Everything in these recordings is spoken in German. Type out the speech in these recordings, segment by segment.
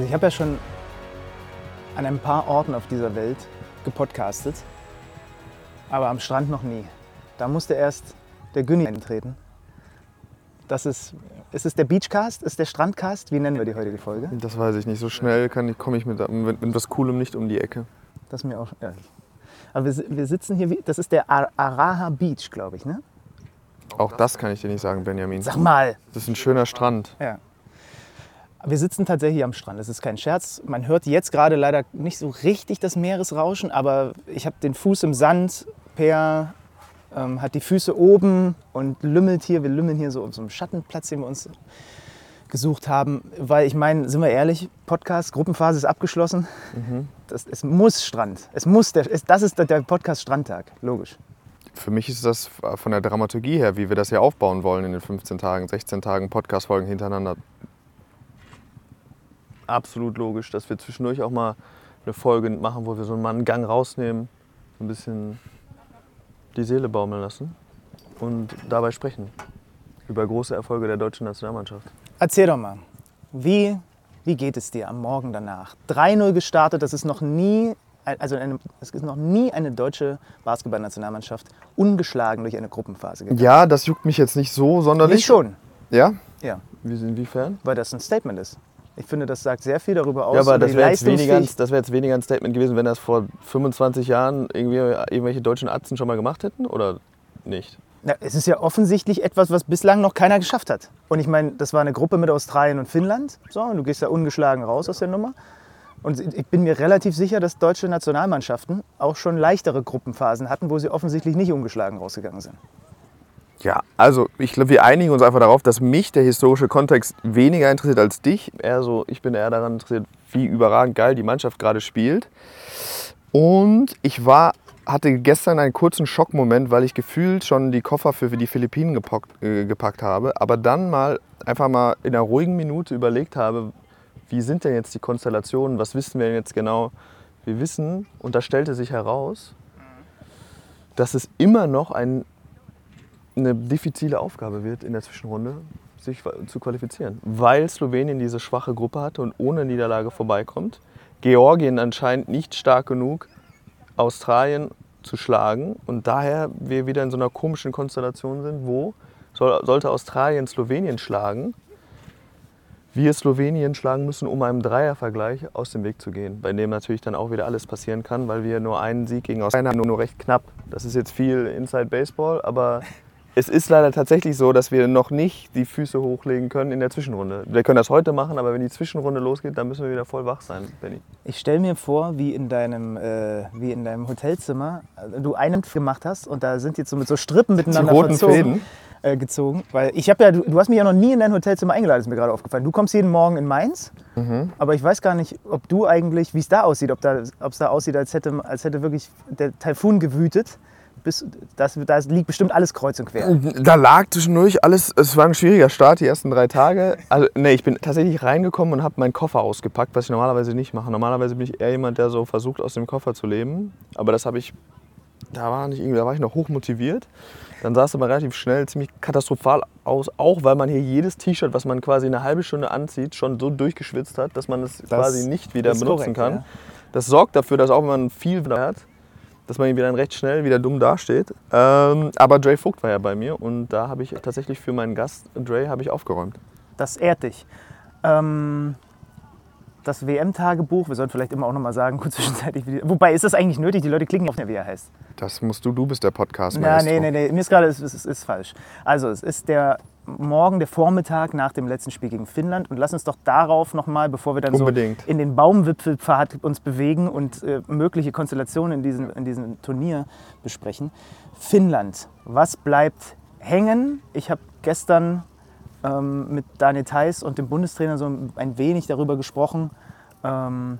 Also ich habe ja schon an ein paar Orten auf dieser Welt gepodcastet, aber am Strand noch nie. Da musste erst der Günni eintreten. Das ist, ist es der Beachcast? Ist der Strandcast? Wie nennen wir die heutige Folge? Das weiß ich nicht. So schnell kann ich, komme ich mit, mit, mit was Coolem nicht um die Ecke. Das ist mir auch. Ja. Aber wir, wir sitzen hier, wie- das ist der Ar- Araha Beach, glaube ich, ne? Auch das kann ich dir nicht sagen, Benjamin. Sag mal! Das ist ein schöner Strand. Ja. Wir sitzen tatsächlich hier am Strand. Das ist kein Scherz. Man hört jetzt gerade leider nicht so richtig das Meeresrauschen, aber ich habe den Fuß im Sand. Per ähm, hat die Füße oben und lümmelt hier. Wir lümmeln hier so auf so einem Schattenplatz, den wir uns gesucht haben. Weil ich meine, sind wir ehrlich, Podcast, Gruppenphase ist abgeschlossen. Das, es muss Strand. Es muss der, es, das ist der- der Podcast Strandtag, logisch. Für mich ist das von der Dramaturgie her, wie wir das hier aufbauen wollen in den 15 Tagen, 16 Tagen Podcast-Folgen hintereinander, absolut logisch, dass wir zwischendurch auch mal eine Folge machen, wo wir so mal einen Gang rausnehmen, so ein bisschen die Seele baumeln lassen und dabei sprechen über große Erfolge der deutschen Nationalmannschaft. Erzähl doch mal, wie, wie geht es dir am Morgen danach? 3-0 gestartet, das ist noch nie, also eine, es ist noch nie eine deutsche Basketballnationalmannschaft ungeschlagen durch eine Gruppenphase gegangen. Ja, das juckt mich jetzt nicht so sonderlich. Nicht schon, Ja? ja, Wie, inwiefern? weil das ein Statement ist. Ich finde, das sagt sehr viel darüber aus. Ja, aber das wäre jetzt, weniger, das wär jetzt weniger ein Statement gewesen, wenn das vor 25 Jahren irgendwie irgendwelche deutschen Atzen schon mal gemacht hätten oder nicht? Ja, es ist ja offensichtlich etwas, was bislang noch keiner geschafft hat. Und ich meine, das war eine Gruppe mit Australien und Finnland. So, und du gehst da ungeschlagen raus aus der Nummer. Und ich bin mir relativ sicher, dass deutsche Nationalmannschaften auch schon leichtere Gruppenphasen hatten, wo sie offensichtlich nicht ungeschlagen rausgegangen sind. Ja, also ich glaube, wir einigen uns einfach darauf, dass mich der historische Kontext weniger interessiert als dich. Eher so, ich bin eher daran interessiert, wie überragend geil die Mannschaft gerade spielt. Und ich war, hatte gestern einen kurzen Schockmoment, weil ich gefühlt schon die Koffer für die Philippinen gepackt, äh, gepackt habe, aber dann mal einfach mal in einer ruhigen Minute überlegt habe, wie sind denn jetzt die Konstellationen, was wissen wir denn jetzt genau? Wir wissen, und da stellte sich heraus, dass es immer noch ein eine diffizile Aufgabe wird in der Zwischenrunde, sich zu qualifizieren. Weil Slowenien diese schwache Gruppe hatte und ohne Niederlage vorbeikommt. Georgien anscheinend nicht stark genug, Australien zu schlagen. Und daher wir wieder in so einer komischen Konstellation sind, wo soll, sollte Australien Slowenien schlagen, wir Slowenien schlagen müssen, um einem Dreiervergleich aus dem Weg zu gehen. Bei dem natürlich dann auch wieder alles passieren kann, weil wir nur einen Sieg gegen Australien haben, nur, nur recht knapp. Das ist jetzt viel Inside Baseball, aber es ist leider tatsächlich so, dass wir noch nicht die Füße hochlegen können in der Zwischenrunde. Wir können das heute machen, aber wenn die Zwischenrunde losgeht, dann müssen wir wieder voll wach sein, Benny. Ich stelle mir vor, wie in deinem, äh, wie in deinem Hotelzimmer äh, du einen gemacht hast und da sind jetzt so mit so Strippen miteinander roten verzogen, Fäden? Äh, gezogen. Weil ich habe ja, du, du hast mich ja noch nie in dein Hotelzimmer eingeladen, ist mir gerade aufgefallen. Du kommst jeden Morgen in Mainz, Mhm. aber ich weiß gar nicht, ob du eigentlich, wie es da aussieht, ob da, es da aussieht, als hätte, als hätte wirklich der Taifun gewütet. Bis, das, da liegt bestimmt alles kreuz und quer. Da lag zwischendurch alles, es war ein schwieriger Start, die ersten drei Tage. Also, nee, ich bin tatsächlich reingekommen und habe meinen Koffer ausgepackt, was ich normalerweise nicht mache. Normalerweise bin ich eher jemand, der so versucht, aus dem Koffer zu leben. Aber das habe ich, da war, nicht, irgendwie- da war ich noch hoch motiviert. Dann sah es aber relativ schnell ziemlich katastrophal aus, auch weil man hier jedes T-Shirt, was man quasi eine halbe Stunde anzieht, schon so durchgeschwitzt hat, dass man es quasi nicht wieder das benutzen korrekt, kann. ja. Das sorgt dafür, dass auch wenn man viel hat, dass man wieder dann recht schnell wieder dumm dasteht. Ähm, aber Dre Vogt war ja bei mir und da habe ich tatsächlich für meinen Gast Dre habe ich aufgeräumt. Das ehrt dich. Ähm, das WM-Tagebuch, wir sollten vielleicht immer auch noch mal sagen, kurz zwischenzeitlich, wobei ist das eigentlich nötig? Die Leute klicken auf, wie er heißt. Das musst du, du bist der podcast Ja, nee, nee, nee, mir ist gerade, es ist, es ist falsch. Also, es ist der Morgen, der Vormittag nach dem letzten Spiel gegen Finnland und lass uns doch darauf noch mal, bevor wir dann Unbedingt. so in den Baumwipfelpfad uns bewegen und äh, mögliche Konstellationen in diesem, in diesem Turnier besprechen. Finnland, was bleibt hängen? Ich habe gestern ähm, mit Daniel Theiss und dem Bundestrainer so ein wenig darüber gesprochen, ähm,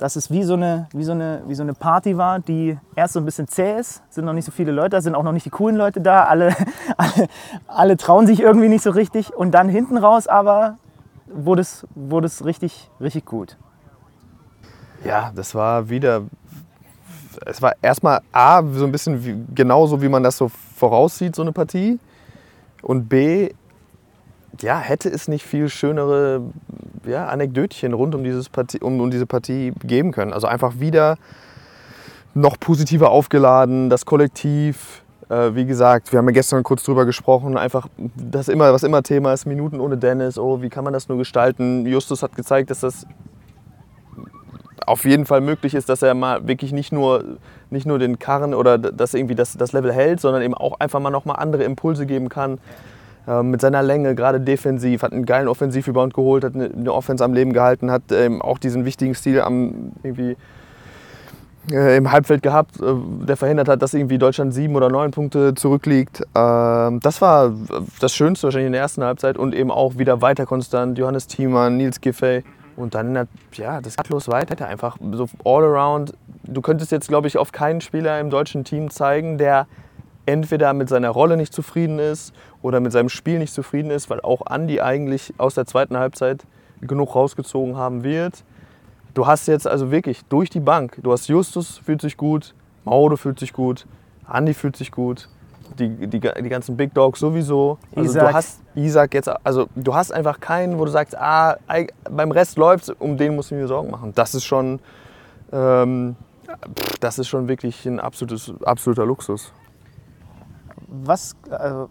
dass es wie so, eine, wie, so eine, wie so eine Party war, die erst so ein bisschen zäh ist, sind noch nicht so viele Leute da, sind auch noch nicht die coolen Leute da, alle, alle, alle trauen sich irgendwie nicht so richtig und dann hinten raus aber wurde es, wurde es richtig, richtig gut. Ja, das war wieder. Es war erstmal A, so ein bisschen wie, genauso, wie man das so voraussieht, so eine Partie. Und B, ja, hätte es nicht viel schönere ja, Anekdötchen rund um, dieses Partie, um, um diese Partie geben können. Also einfach wieder noch positiver aufgeladen, das Kollektiv. Äh, wie gesagt, wir haben ja gestern kurz drüber gesprochen, einfach das immer, was immer Thema ist, Minuten ohne Dennis, oh, wie kann man das nur gestalten? Justus hat gezeigt, dass das auf jeden Fall möglich ist, dass er mal wirklich nicht nur, nicht nur den Karren oder dass irgendwie das, das Level hält, sondern eben auch einfach mal nochmal andere Impulse geben kann. Äh, mit seiner Länge, gerade defensiv, hat einen geilen Offensivrebound geholt, hat eine, Offense am Leben gehalten, hat ähm, auch diesen wichtigen Stil am, irgendwie, äh, im Halbfeld gehabt, äh, der verhindert hat, dass irgendwie Deutschland sieben oder neun Punkte zurückliegt. Ähm, das war das Schönste wahrscheinlich in der ersten Halbzeit und eben auch wieder weiter konstant. Johannes Thiemann, Nils Giffey. Und dann, ja, das geht los weiter. Einfach so all around. Du könntest jetzt, glaube ich, auf keinen Spieler im deutschen Team zeigen, der entweder mit seiner Rolle nicht zufrieden ist oder mit seinem Spiel nicht zufrieden ist, weil auch Andi eigentlich aus der zweiten Halbzeit genug rausgezogen haben wird. Du hast jetzt also wirklich durch die Bank, du hast Justus fühlt sich gut, Mauro fühlt sich gut, Andi fühlt sich gut, die, die, die ganzen Big Dogs sowieso. Also Isaac. du hast Isaac jetzt, also du hast einfach keinen, wo du sagst, ah, beim Rest läuft's, um den muss ich mir Sorgen machen. Das ist schon, ähm, das ist schon wirklich ein absolutes, absoluter Luxus. Was, also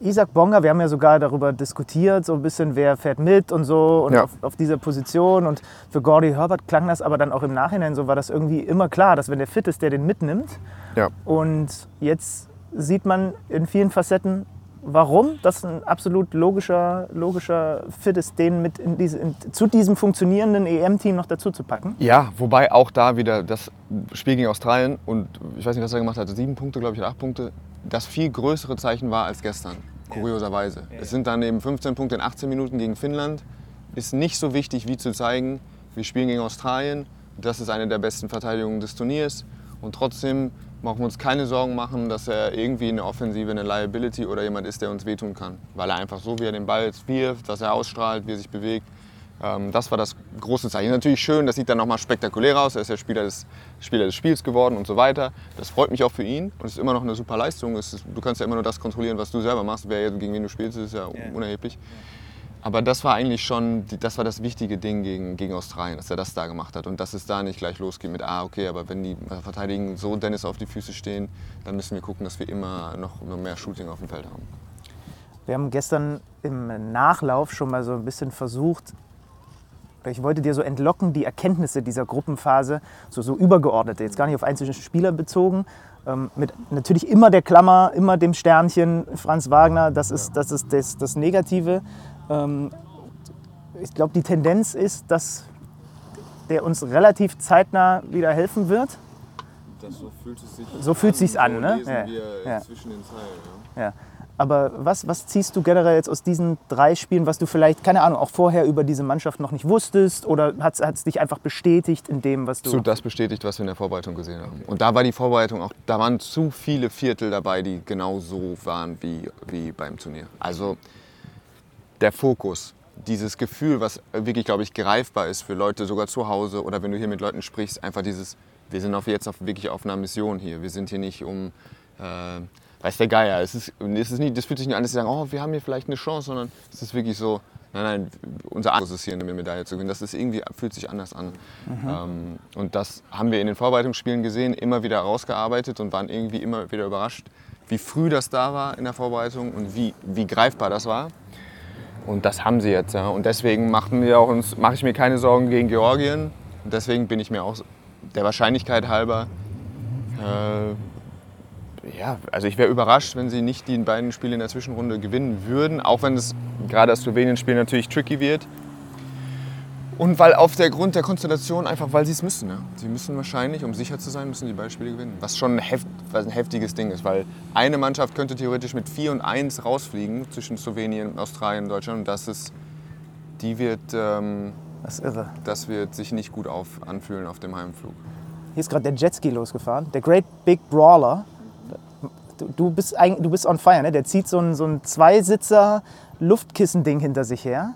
Isaac Bonga, wir haben ja sogar darüber diskutiert, so ein bisschen, wer fährt mit und so und Ja. auf, auf dieser Position. Und für Gordy Herbert klang das aber dann auch im Nachhinein so, war das irgendwie immer klar, dass wenn der fit ist, der den mitnimmt. Ja. Und jetzt sieht man in vielen Facetten, warum das ein absolut logischer, logischer Fit ist, den mit in diese, in, zu diesem funktionierenden EM-Team noch dazu zu packen. Ja, wobei auch da wieder das Spiel gegen Australien und ich weiß nicht, was er gemacht hat, sieben Punkte, glaube ich, oder acht Punkte, das viel größere Zeichen war als gestern, kurioserweise. Es sind dann eben 15 Punkte in 18 Minuten gegen Finnland. Ist nicht so wichtig, wie zu zeigen, wir spielen gegen Australien, das ist eine der besten Verteidigungen des Turniers und trotzdem brauchen wir uns keine Sorgen machen, dass er irgendwie in der Offensive eine Liability oder jemand ist, der uns wehtun kann. Weil er einfach so, wie er den Ball jetzt wirft, was er ausstrahlt, wie er sich bewegt, ähm, das war das große Zeichen. Natürlich schön, das sieht dann nochmal spektakulär aus. Er ist ja Spieler des, Spieler des Spiels geworden und so weiter. Das freut mich auch für ihn und es ist immer noch eine super Leistung. Ist, du kannst ja immer nur das kontrollieren, was du selber machst. Wer gegen wen du spielst, ist ja unerheblich. Aber das war eigentlich schon, das war das wichtige Ding gegen, gegen Australien, dass er das da gemacht hat. Und dass es da nicht gleich losgeht mit, ah, okay, aber wenn die Verteidigen so Dennis auf die Füße stehen, dann müssen wir gucken, dass wir immer noch, noch mehr Shooting auf dem Feld haben. Wir haben gestern im Nachlauf schon mal so ein bisschen versucht, ich wollte dir so entlocken, die Erkenntnisse dieser Gruppenphase, so, so übergeordnete, jetzt gar nicht auf einzelne Spieler bezogen, ähm, mit natürlich immer der Klammer, immer dem Sternchen Franz Wagner, das ist das, ist das, das Negative. Ähm, ich glaube, die Tendenz ist, dass der uns relativ zeitnah wieder helfen wird. Das, so fühlt es sich So fühlt sich's an, ne? Ja, ja. zwischen den Zeilen. Ja. Aber was, was ziehst du generell jetzt aus diesen drei Spielen, was du vielleicht, keine Ahnung, auch vorher über diese Mannschaft noch nicht wusstest? Oder hat es dich einfach bestätigt in dem, was du. So das bestätigt, was wir in der Vorbereitung gesehen haben. Und da war die Vorbereitung auch, da waren zu viele Viertel dabei, die genau so waren wie, wie beim Turnier. Also der Fokus, dieses Gefühl, was wirklich, glaube ich, greifbar ist für Leute sogar zu Hause oder wenn du hier mit Leuten sprichst, einfach dieses, wir sind auf, jetzt auf, wirklich auf einer Mission hier. Wir sind hier nicht um, äh, weiß der Geier, es ist, es ist nicht, das fühlt sich nicht an, dass sie sagen, oh, wir haben hier vielleicht eine Chance, sondern es ist wirklich so, nein, nein, unser Anspruch ist hier eine Medaille zu gewinnen. Das ist irgendwie, fühlt sich anders an. Ähm, und das haben wir in den Vorbereitungsspielen gesehen, immer wieder rausgearbeitet und waren irgendwie immer wieder überrascht, wie früh das da war in der Vorbereitung und wie, wie greifbar das war. Und das haben sie jetzt. Ja. Und deswegen mache ich mir keine Sorgen gegen Georgien. Und deswegen bin ich mir auch der Wahrscheinlichkeit halber, äh, ja, also ich wäre überrascht, wenn sie nicht die beiden Spiele in der Zwischenrunde gewinnen würden, auch wenn es gerade das Slowenien-Spiel natürlich tricky wird. Und weil auf der Grund der Konstellation einfach, weil sie es müssen. Ja. Sie müssen wahrscheinlich, um sicher zu sein, müssen die beiden Spiele gewinnen. Was schon ein, heft, was ein heftiges Ding ist, weil eine Mannschaft könnte theoretisch mit 4 und 1 rausfliegen zwischen Slowenien, Australien und Deutschland. Und das ist, die wird, ähm, Das ist irre. das wird sich nicht gut auf, anfühlen auf dem Heimflug. Hier ist gerade der Jetski losgefahren. Der Great Big Brawler. Du, du, bist, eigentlich- du bist on fire, ne? Der zieht so ein, so ein Zweisitzer Luftkissen-Ding hinter sich her.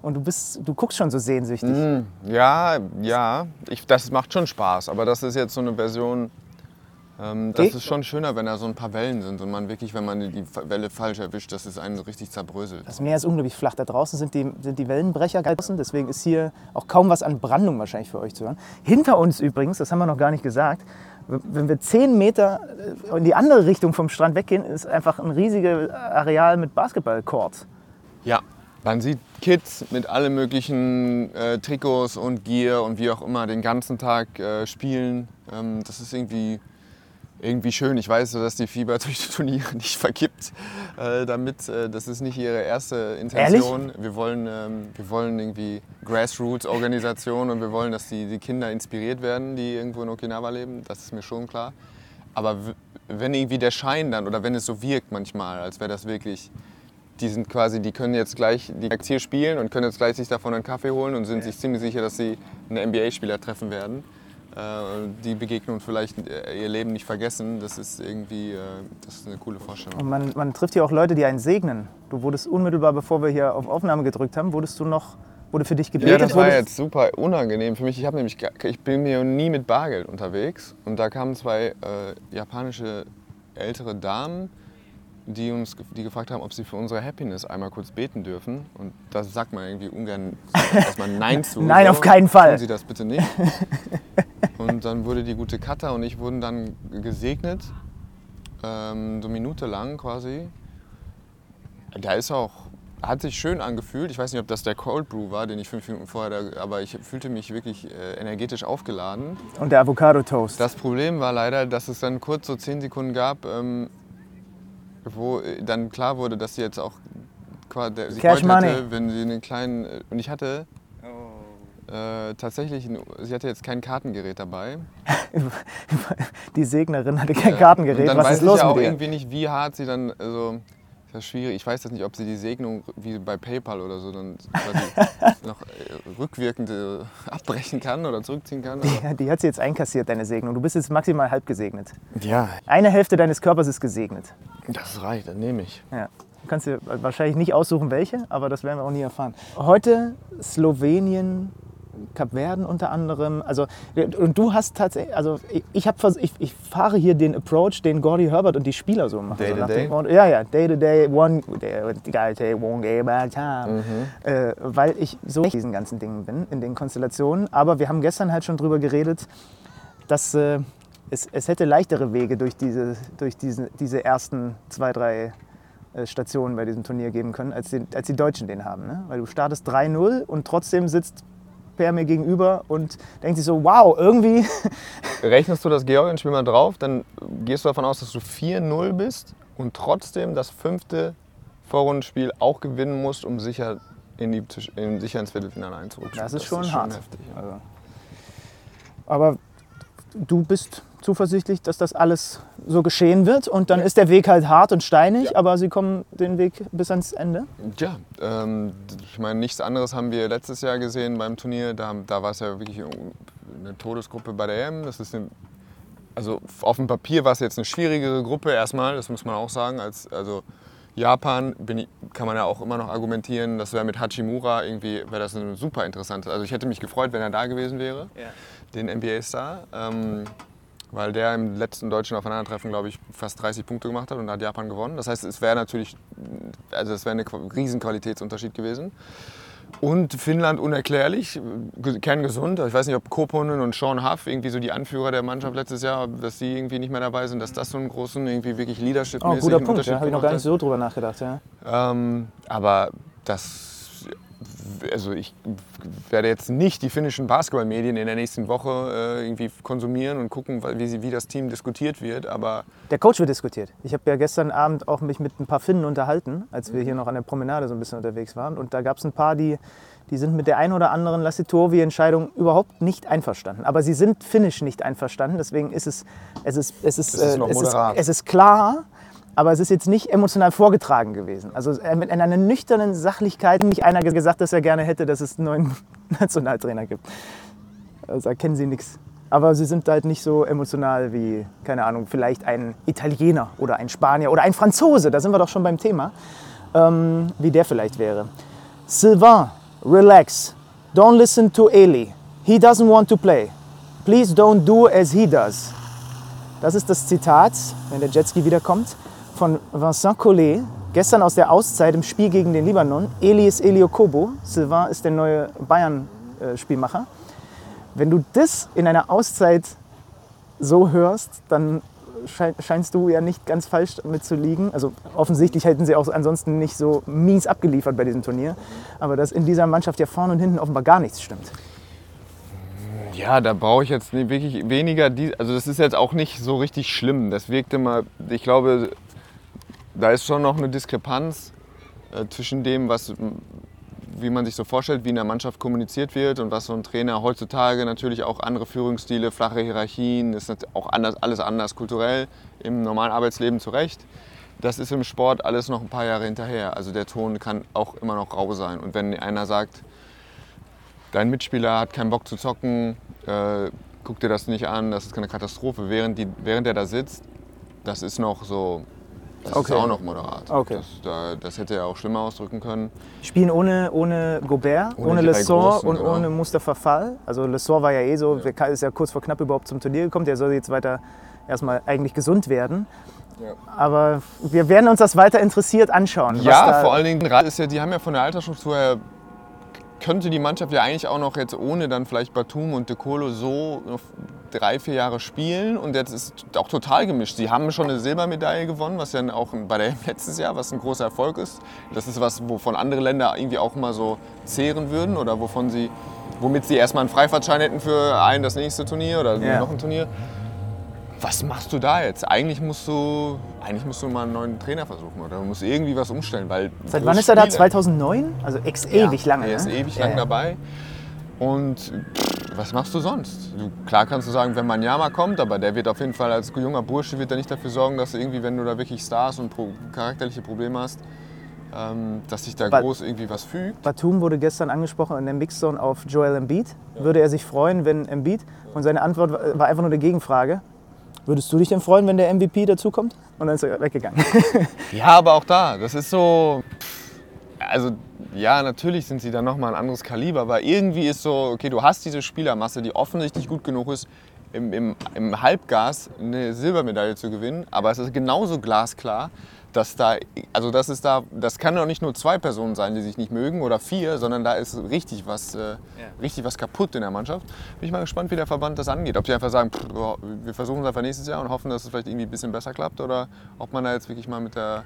Und du, bist, du guckst schon so sehnsüchtig. Ja, ja, ich, das macht schon Spaß. Aber das ist jetzt so eine Version, Ähm, das ist schon schöner, wenn da so ein paar Wellen sind und man wirklich, wenn man die Welle falsch erwischt, dass es einen so richtig zerbröselt. Das Meer ist unglaublich flach. Da draußen sind die, sind die Wellenbrecher draußen. Deswegen ist hier auch kaum was an Brandung wahrscheinlich für euch zu hören. Hinter uns übrigens, das haben wir noch gar nicht gesagt, wenn wir 10 Meter in die andere Richtung vom Strand weggehen, ist einfach ein riesiges Areal mit Basketballcourt. Ja, man sieht Kids mit allen möglichen äh, Trikots und Gear und wie auch immer den ganzen Tag äh, spielen. Ähm, das ist irgendwie, irgendwie schön. Ich weiß, dass die Fieber durch die Turniere nicht verkippt. Äh, damit, äh, das ist nicht ihre erste Intention. Wir wollen, ähm, wir wollen irgendwie Grassroots-Organisation und wir wollen, dass die, die Kinder inspiriert werden, die irgendwo in Okinawa leben. Das ist mir schon klar. Aber wenn irgendwie der Schein dann oder wenn es so wirkt manchmal, als wäre das wirklich die sind quasi, die können jetzt gleich die jetzt hier spielen und können jetzt gleich sich davon einen Kaffee holen und sind sich ziemlich sicher, dass sie einen NBA-Spieler treffen werden. Äh, die Begegnung vielleicht äh, ihr Leben nicht vergessen, das ist irgendwie, äh, das ist eine coole Vorstellung. Und man, man trifft hier auch Leute, die einen segnen. Du wurdest unmittelbar, bevor wir hier auf Aufnahme gedrückt haben, wurdest du noch, wurde für dich gebetet? Ja, das war jetzt super unangenehm für mich. Ich habe nämlich, ich bin mir nie mit Bargeld unterwegs und da kamen zwei äh, japanische ältere Damen, die uns, die gefragt haben, ob sie für unsere Happiness einmal kurz beten dürfen. Und da sagt man irgendwie ungern erstmal Nein zu. Nein, auf keinen Fall. Tun Sie das bitte nicht. Und dann wurde die gute Katha und ich wurden dann gesegnet, ähm, so eine Minute lang quasi. Da ist auch, hat sich schön angefühlt. Ich weiß nicht, ob das der Cold Brew war, den ich fünf Minuten vorher, da, aber ich fühlte mich wirklich äh, energetisch aufgeladen. Und der Avocado-Toast. Das Problem war leider, dass es dann kurz so zehn Sekunden gab, ähm, wo äh, dann klar wurde, dass sie jetzt auch der- Cash freut hätte, money. wenn sie einen kleinen äh, und ich hatte äh, tatsächlich, ein- sie hatte jetzt kein Kartengerät dabei. Die Segnerin hatte kein Kartengerät. Und dann Was weiß ist los ich ja auch irgendwie nicht, wie hart sie dann, also ist das schwierig. Ich weiß jetzt nicht, ob sie die Segnung wie bei PayPal oder so dann noch äh, rückwirkend äh, abbrechen kann oder zurückziehen kann. Ja, die hat sie jetzt einkassiert, deine Segnung. Du bist jetzt maximal halb gesegnet. Ja, Eine Hälfte deines Körpers ist gesegnet. Das reicht, dann nehme ich. Ja. Du kannst dir wahrscheinlich nicht aussuchen, welche, aber das werden wir auch nie erfahren. Heute Slowenien, Kapverden unter anderem. Also, und du hast tatsächlich, also ich, hab, ich, ich fahre hier den Approach, den Gordy Herbert und die Spieler so machen. Day so to day? Motto- Ja, ja, day to day, one, day, day, one game at a time. Mhm. Äh, weil ich so in diesen ganzen Dingen bin, in den Konstellationen. Aber wir haben gestern halt schon drüber geredet, dass äh, es, es hätte leichtere Wege durch diese, durch diese, diese ersten zwei, drei äh, Stationen bei diesem Turnier geben können, als, den, als die Deutschen den haben. Ne? Weil du startest 3-0 und trotzdem sitzt Per mir gegenüber und denkt sich so, wow, irgendwie, Rechnest du das Georgien-Spiel mal drauf, dann gehst du davon aus, dass du 4-0 bist und trotzdem das fünfte Vorrundenspiel auch gewinnen musst, um sicher, in die, in, sicher ins Viertelfinale einzurutschen. das ist schon hart. heftig. ja. Also. Aber du bist zuversichtlich, dass das alles so geschehen wird und dann ist der Weg halt hart und steinig, aber sie kommen den Weg bis ans Ende. Ja, ähm, ich meine, nichts anderes haben wir letztes Jahr gesehen beim Turnier. Da, da war es ja wirklich eine Todesgruppe bei der EM. Das ist eine, also auf dem Papier war es jetzt eine schwierigere Gruppe erstmal, das muss man auch sagen. Als, also Japan bin ich, kann man ja auch immer noch argumentieren, das wäre mit Hachimura irgendwie, wäre das eine super interessante. Also ich hätte mich gefreut, wenn er da gewesen wäre, den NBA-Star. Ähm, weil der im letzten deutschen Aufeinandertreffen, glaube ich, fast 30 Punkte gemacht hat und hat Japan gewonnen. Das heißt, es wäre natürlich, also es wäre ein riesen Qualitätsunterschied gewesen. Und Finnland unerklärlich, ge- kerngesund. Ich weiß nicht, ob Koponen und Sean Huff, irgendwie so die Anführer der Mannschaft letztes Jahr, dass die irgendwie nicht mehr dabei sind, dass das so einen großen, irgendwie wirklich leadership Oh, guter Punkt, da habe ich noch gar nicht so drüber nachgedacht. Ja. ähm, aber das, also ich werde jetzt nicht die finnischen Basketballmedien in der nächsten Woche äh, irgendwie konsumieren und gucken, wie, sie, wie das Team diskutiert wird. Aber Der Coach wird diskutiert. Ich habe ja gestern Abend auch mich mit ein paar Finnen unterhalten, als wir hier noch an der Promenade so ein bisschen unterwegs waren. Und da gab es ein paar, die, die sind mit der einen oder anderen Lassitovi-Entscheidung überhaupt nicht einverstanden. Aber sie sind finnisch nicht einverstanden. Deswegen ist es, es ist, es ist, Es ist äh, es ist, es ist klar, aber es ist jetzt nicht emotional vorgetragen gewesen. Also äh, mit einer nüchternen Sachlichkeit. Nicht einer gesagt, dass er gerne hätte, dass es einen neuen Nationaltrainer gibt. Also da kennen sie nichts. Aber sie sind halt nicht so emotional wie, keine Ahnung, vielleicht ein Italiener oder ein Spanier oder ein Franzose, da sind wir doch schon beim Thema, ähm, wie der vielleicht wäre. Sylvain, relax. Don't listen to Eli. He doesn't want to play. Please don't do as he does. Das ist das Zitat, wenn der Jetski wiederkommt, von Vincent Collet, gestern aus der Auszeit im Spiel gegen den Libanon. Eli ist Elio Kobo, Sylvain ist der neue Bayern-Spielmacher. Wenn du das in einer Auszeit so hörst, dann schei- scheinst du ja nicht ganz falsch mit zu liegen. Also offensichtlich hätten sie auch ansonsten nicht so mies abgeliefert bei diesem Turnier. Aber dass in dieser Mannschaft ja vorne und hinten offenbar gar nichts stimmt. Ja, da brauche ich jetzt wirklich weniger. Also das ist jetzt auch nicht so richtig schlimm. Das wirkt immer. Ich glaube, da ist schon noch eine Diskrepanz äh, zwischen dem, was, wie man sich so vorstellt, wie in der Mannschaft kommuniziert wird und was so ein Trainer heutzutage natürlich auch andere Führungsstile, flache Hierarchien, ist auch anders, alles anders kulturell im normalen Arbeitsleben zurecht. Das ist im Sport alles noch ein paar Jahre hinterher. Also der Ton kann auch immer noch rau sein. Und wenn einer sagt, dein Mitspieler hat keinen Bock zu zocken, äh, guck dir das nicht an, das ist keine Katastrophe. Während, die, während der da sitzt, das ist noch so, das Okay. ist auch noch moderat. Okay. Das, da, das hätte er auch schlimmer ausdrücken können. Spielen ohne, ohne Gobert, Ohne ohne, Lessor und genau. ohne Mustafa Fall. Also Lessor war ja eh so, der ist ja kurz vor knapp überhaupt zum Turnier gekommen. Der soll jetzt weiter erstmal eigentlich gesund werden. Ja. Aber wir werden uns das weiter interessiert anschauen. Ja, vor allen Dingen, ist ja, die haben ja von der Altersstruktur her, könnte die Mannschaft ja eigentlich auch noch jetzt ohne dann vielleicht Batum und De Colo so drei, vier Jahre spielen und jetzt ist es auch total gemischt. Sie haben schon eine Silbermedaille gewonnen, was ja auch bei der letztes Jahr, was ein großer Erfolg ist. Das ist was, wovon andere Länder irgendwie auch mal so zehren würden oder wovon sie, womit sie erstmal einen Freifahrtschein hätten für ein das nächste Turnier oder Ja. noch ein Turnier. Was machst du da jetzt? Eigentlich musst du, eigentlich musst du mal einen neuen Trainer versuchen oder du musst irgendwie was umstellen, weil Seit wann ist er da? Spieler- 2009? Also ex ewig lange. er ist ne? ewig Ja, lang ja. dabei. Und pff, was machst du sonst? Du, klar kannst du sagen, wenn Manjama kommt, aber der wird auf jeden Fall als junger Bursche wird er nicht dafür sorgen, dass irgendwie, wenn du da wirklich Stars und pro, charakterliche Probleme hast, ähm, dass sich da Ba- groß irgendwie was fügt. Batum wurde gestern angesprochen in der Mixzone auf Joel Embiid. Würde er sich freuen, wenn Embiid? Und seine Antwort war- war einfach nur eine Gegenfrage. Würdest du dich denn freuen, wenn der MVP dazukommt? Und dann ist er weggegangen. Ja, aber auch da, das ist so. pff, Also, ja, natürlich sind sie dann nochmal ein anderes Kaliber, aber irgendwie ist so, okay, du hast diese Spielermasse, die offensichtlich gut genug ist, im, im, im Halbgas eine Silbermedaille zu gewinnen, aber es ist genauso glasklar, dass da, also das ist da, das kann doch nicht nur zwei Personen sein, die sich nicht mögen oder vier, sondern da ist richtig was, äh, richtig was kaputt in der Mannschaft. Bin ich mal gespannt, wie der Verband das angeht. Ob die einfach sagen, pff, ja, wir versuchen es einfach nächstes Jahr und hoffen, dass es vielleicht irgendwie ein bisschen besser klappt oder ob man da jetzt wirklich mal mit der,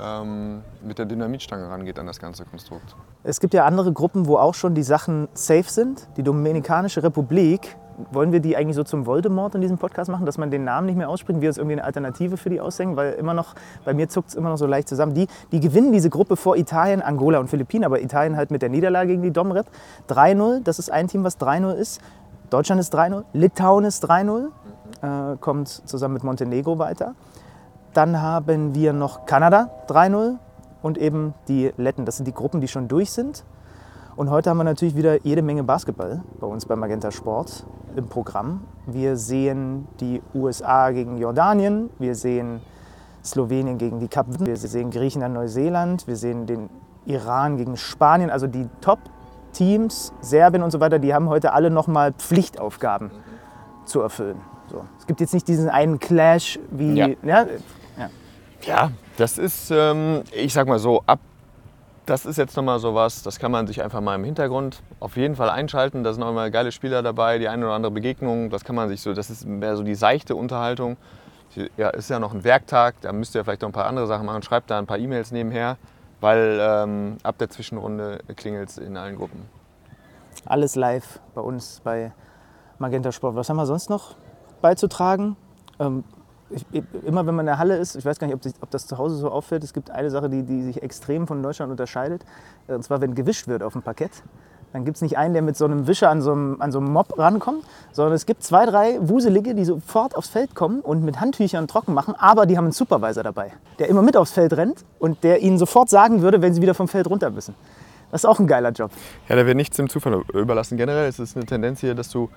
ähm, mit der Dynamitstange rangeht an das ganze Konstrukt. Es gibt ja andere Gruppen, wo auch schon die Sachen safe sind. Die Dominikanische Republik. Wollen wir die eigentlich so zum Voldemort in diesem Podcast machen, dass man den Namen nicht mehr ausspricht? Wir uns irgendwie eine Alternative für die aushängen, weil immer noch, bei mir zuckt es immer noch so leicht zusammen. Die, die gewinnen diese Gruppe vor Italien, Angola und Philippinen, aber Italien halt mit der Niederlage gegen die Domrep. 3-0, das ist ein Team, was 3-0 ist. Deutschland ist 3-0, Litauen ist 3-0, äh, kommt zusammen mit Montenegro weiter. Dann haben wir noch Kanada 3-0 und eben die Letten. Das sind die Gruppen, die schon durch sind. Und heute haben wir natürlich wieder jede Menge Basketball bei uns bei Magenta Sport im Programm. Wir sehen die USA gegen Jordanien, wir sehen Slowenien gegen die Kap, wir sehen Griechenland, Neuseeland, wir sehen den Iran gegen Spanien. Also die Top-Teams, Serbien und so weiter, die haben heute alle nochmal Pflichtaufgaben zu erfüllen. So. Es gibt jetzt nicht diesen einen Clash wie. Ja. Ja, Ja, das ist, ähm, ich sag mal so, ab, das ist jetzt nochmal sowas, das kann man sich einfach mal im Hintergrund auf jeden Fall einschalten. Da sind auch mal geile Spieler dabei, die eine oder andere Begegnung, das kann man sich so, das ist mehr so die seichte Unterhaltung. Ja, ist ja noch ein Werktag, da müsst ihr vielleicht noch ein paar andere Sachen machen. Schreibt da ein paar E-Mails nebenher, weil ähm, ab der Zwischenrunde klingelt es in allen Gruppen. Alles live bei uns bei Magenta Sport. Was haben wir sonst noch beizutragen? Ähm, ich, immer wenn man in der Halle ist, ich weiß gar nicht, ob, sich- ob das zu Hause so auffällt, es gibt eine Sache, die, die sich extrem von Deutschland unterscheidet. Äh, Und zwar, wenn gewischt wird auf dem Parkett. Dann gibt es nicht einen, der mit so einem Wischer an so einem, an so einem Mob rankommt, sondern es gibt zwei, drei Wuselige, die sofort aufs Feld kommen und mit Handtüchern trocken machen, aber die haben einen Supervisor dabei, der immer mit aufs Feld rennt und der ihnen sofort sagen würde, wenn sie wieder vom Feld runter müssen. Das ist auch ein geiler Job. Ja, da wird nichts dem Zufall überlassen. Generell ist es eine Tendenz hier, dass du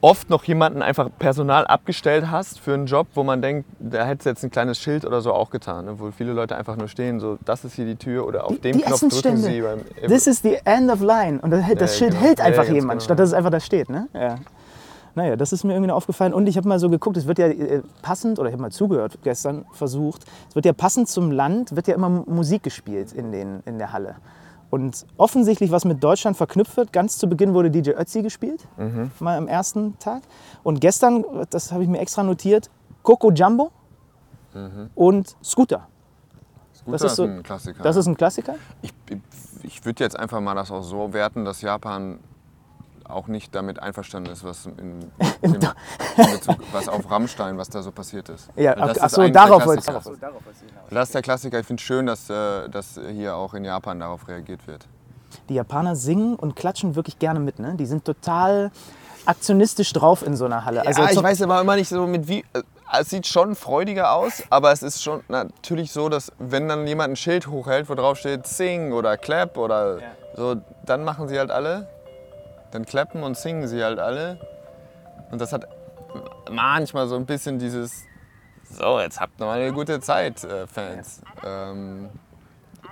oft noch jemanden einfach Personal abgestellt hast für einen Job, wo man denkt, da hätte es jetzt ein kleines Schild oder so auch getan, ne? wo viele Leute einfach nur stehen, so das ist hier die Tür oder auf Die- dem die Knopf drücken sie beim This is the end of line. Und das, das Ja, Schild genau. hält Ja, einfach ganz jemand, genau. statt dass es einfach da steht. Ne? Ja. Naja, das ist mir irgendwie aufgefallen. Und ich habe mal so geguckt, es wird ja äh, passend, oder ich habe mal zugehört gestern, versucht, es wird ja passend zum Land, wird ja immer Musik gespielt in, den, in der Halle. Und offensichtlich, was mit Deutschland verknüpft wird, ganz zu Beginn wurde DJ Ötzi gespielt, mal am ersten Tag. Und gestern, das habe ich mir extra notiert, Coco Jumbo und Scooter. Scooter Das ist so- ein Klassiker. Das ist ein Klassiker. ich ich würde jetzt einfach mal das auch so werten, dass Japan auch nicht damit einverstanden ist, was, in, in, in Bezug, was auf Rammstein, was da so passiert ist. Ja, das ach ist so, darauf wollte ich Das ist der Klassiker. Ich finde es schön, dass, äh, dass hier auch in Japan darauf reagiert wird. Die Japaner singen und klatschen wirklich gerne mit. Ne? Die sind total aktionistisch drauf in so einer Halle. Also ja, ich weiß aber immer nicht so mit wie. äh, Es sieht schon freudiger aus, aber es ist schon natürlich so, dass wenn dann jemand ein Schild hochhält, wo drauf steht Sing oder Clap oder so, dann machen sie halt alle. Dann klappen und singen sie halt alle. Und das hat manchmal so ein bisschen dieses So, jetzt habt ihr mal eine gute Zeit, äh, Fans. Ähm,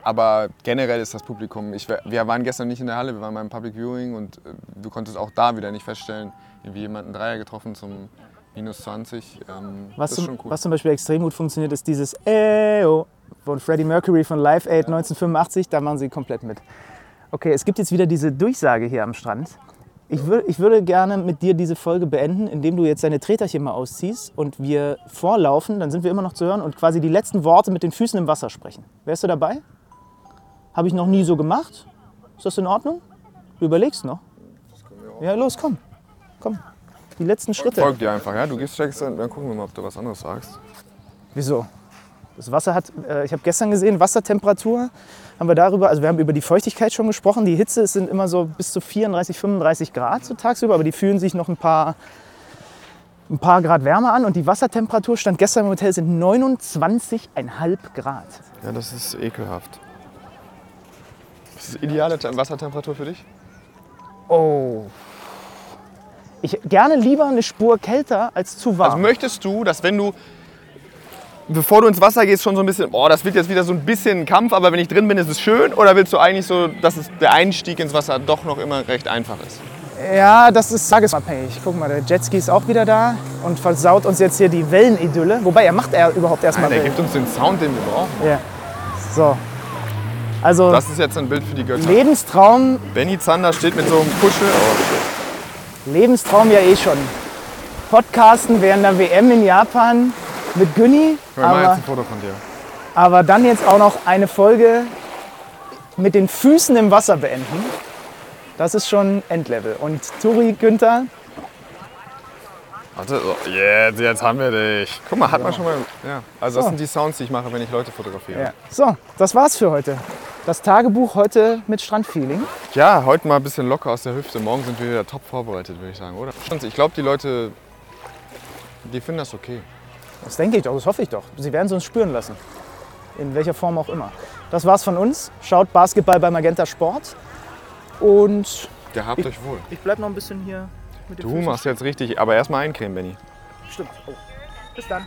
aber generell ist das Publikum, ich, wir waren gestern nicht in der Halle, wir waren beim Public Viewing und äh, du konntest auch da wieder nicht feststellen, wie jemand einen Dreier getroffen zum minus 20. Ähm, Was, zum, was zum Beispiel extrem gut funktioniert, ist dieses Eo von Freddie Mercury von Live Aid 1985. Da machen sie komplett mit. Okay, es gibt jetzt wieder diese Durchsage hier am Strand. Ich, wür, ich würde gerne mit dir diese Folge beenden, indem du jetzt deine Treterchen mal ausziehst und wir vorlaufen, dann sind wir immer noch zu hören und quasi die letzten Worte mit den Füßen im Wasser sprechen. Wärst du dabei? Habe ich noch nie so gemacht. Ist das in Ordnung? Du überlegst noch. Ja, los, komm. Komm. Die letzten Schritte. Folgt dir einfach, ja? Du gehst, checkst und dann gucken wir mal, ob du was anderes sagst. Wieso? Das Wasser hat, äh, ich habe gestern gesehen, Wassertemperatur haben wir darüber, also wir haben über die Feuchtigkeit schon gesprochen. Die Hitze sind immer so bis zu 34, 35 Grad so tagsüber, aber die fühlen sich noch ein paar, ein paar Grad wärmer an. Und die Wassertemperatur stand gestern im Hotel sind 29,5 Grad. Ja, das ist ekelhaft. Das ist ideale Tem- Wassertemperatur für dich? Oh. Ich gerne lieber eine Spur kälter als zu warm. Also möchtest du, dass wenn du, bevor du ins Wasser gehst, schon so ein bisschen, oh, das wird jetzt wieder so ein bisschen ein Kampf, aber wenn ich drin bin, ist es schön? Oder willst du eigentlich so, dass es der Einstieg ins Wasser doch noch immer recht einfach ist? Ja, das ist tagesabhängig. Guck mal, der Jetski ist auch wieder da und versaut uns jetzt hier die Wellenidylle. Wobei, er macht er überhaupt erstmal Nein, der Wellen. gibt uns den Sound, den wir brauchen. Ja. So. Also Das ist jetzt ein Bild für die Götter. Lebenstraum, Benny Zander steht mit so einem Kuschel. Oh. Lebenstraum ja eh schon. Podcasten während der WM in Japan mit Günni, Wir machen jetzt aber, ein Foto von dir. aber dann jetzt auch noch eine Folge mit den Füßen im Wasser beenden. Das ist schon Endlevel. Und Turi Günther, Warte, so, jetzt, jetzt haben wir dich. Guck mal, hat man schon mal. Ja. Also, das So. sind die Sounds, die ich mache, wenn ich Leute fotografiere. ja. so, das war's für heute. Das Tagebuch heute mit Strandfeeling. Ja, heute mal ein bisschen locker aus der Hüfte. Morgen sind wir wieder top vorbereitet, würde ich sagen, oder? Ich glaube, die Leute, die finden das okay. Das denke ich doch, das hoffe ich doch. Sie werden es uns spüren lassen. In welcher Form auch immer. Das war's von uns. Schaut Basketball bei Magenta Sport. Und Gehabt euch wohl. ich bleib noch ein bisschen hier mit den Du machst jetzt richtig, aber erstmal eincremen, Benny. Stimmt. Oh. Bis dann.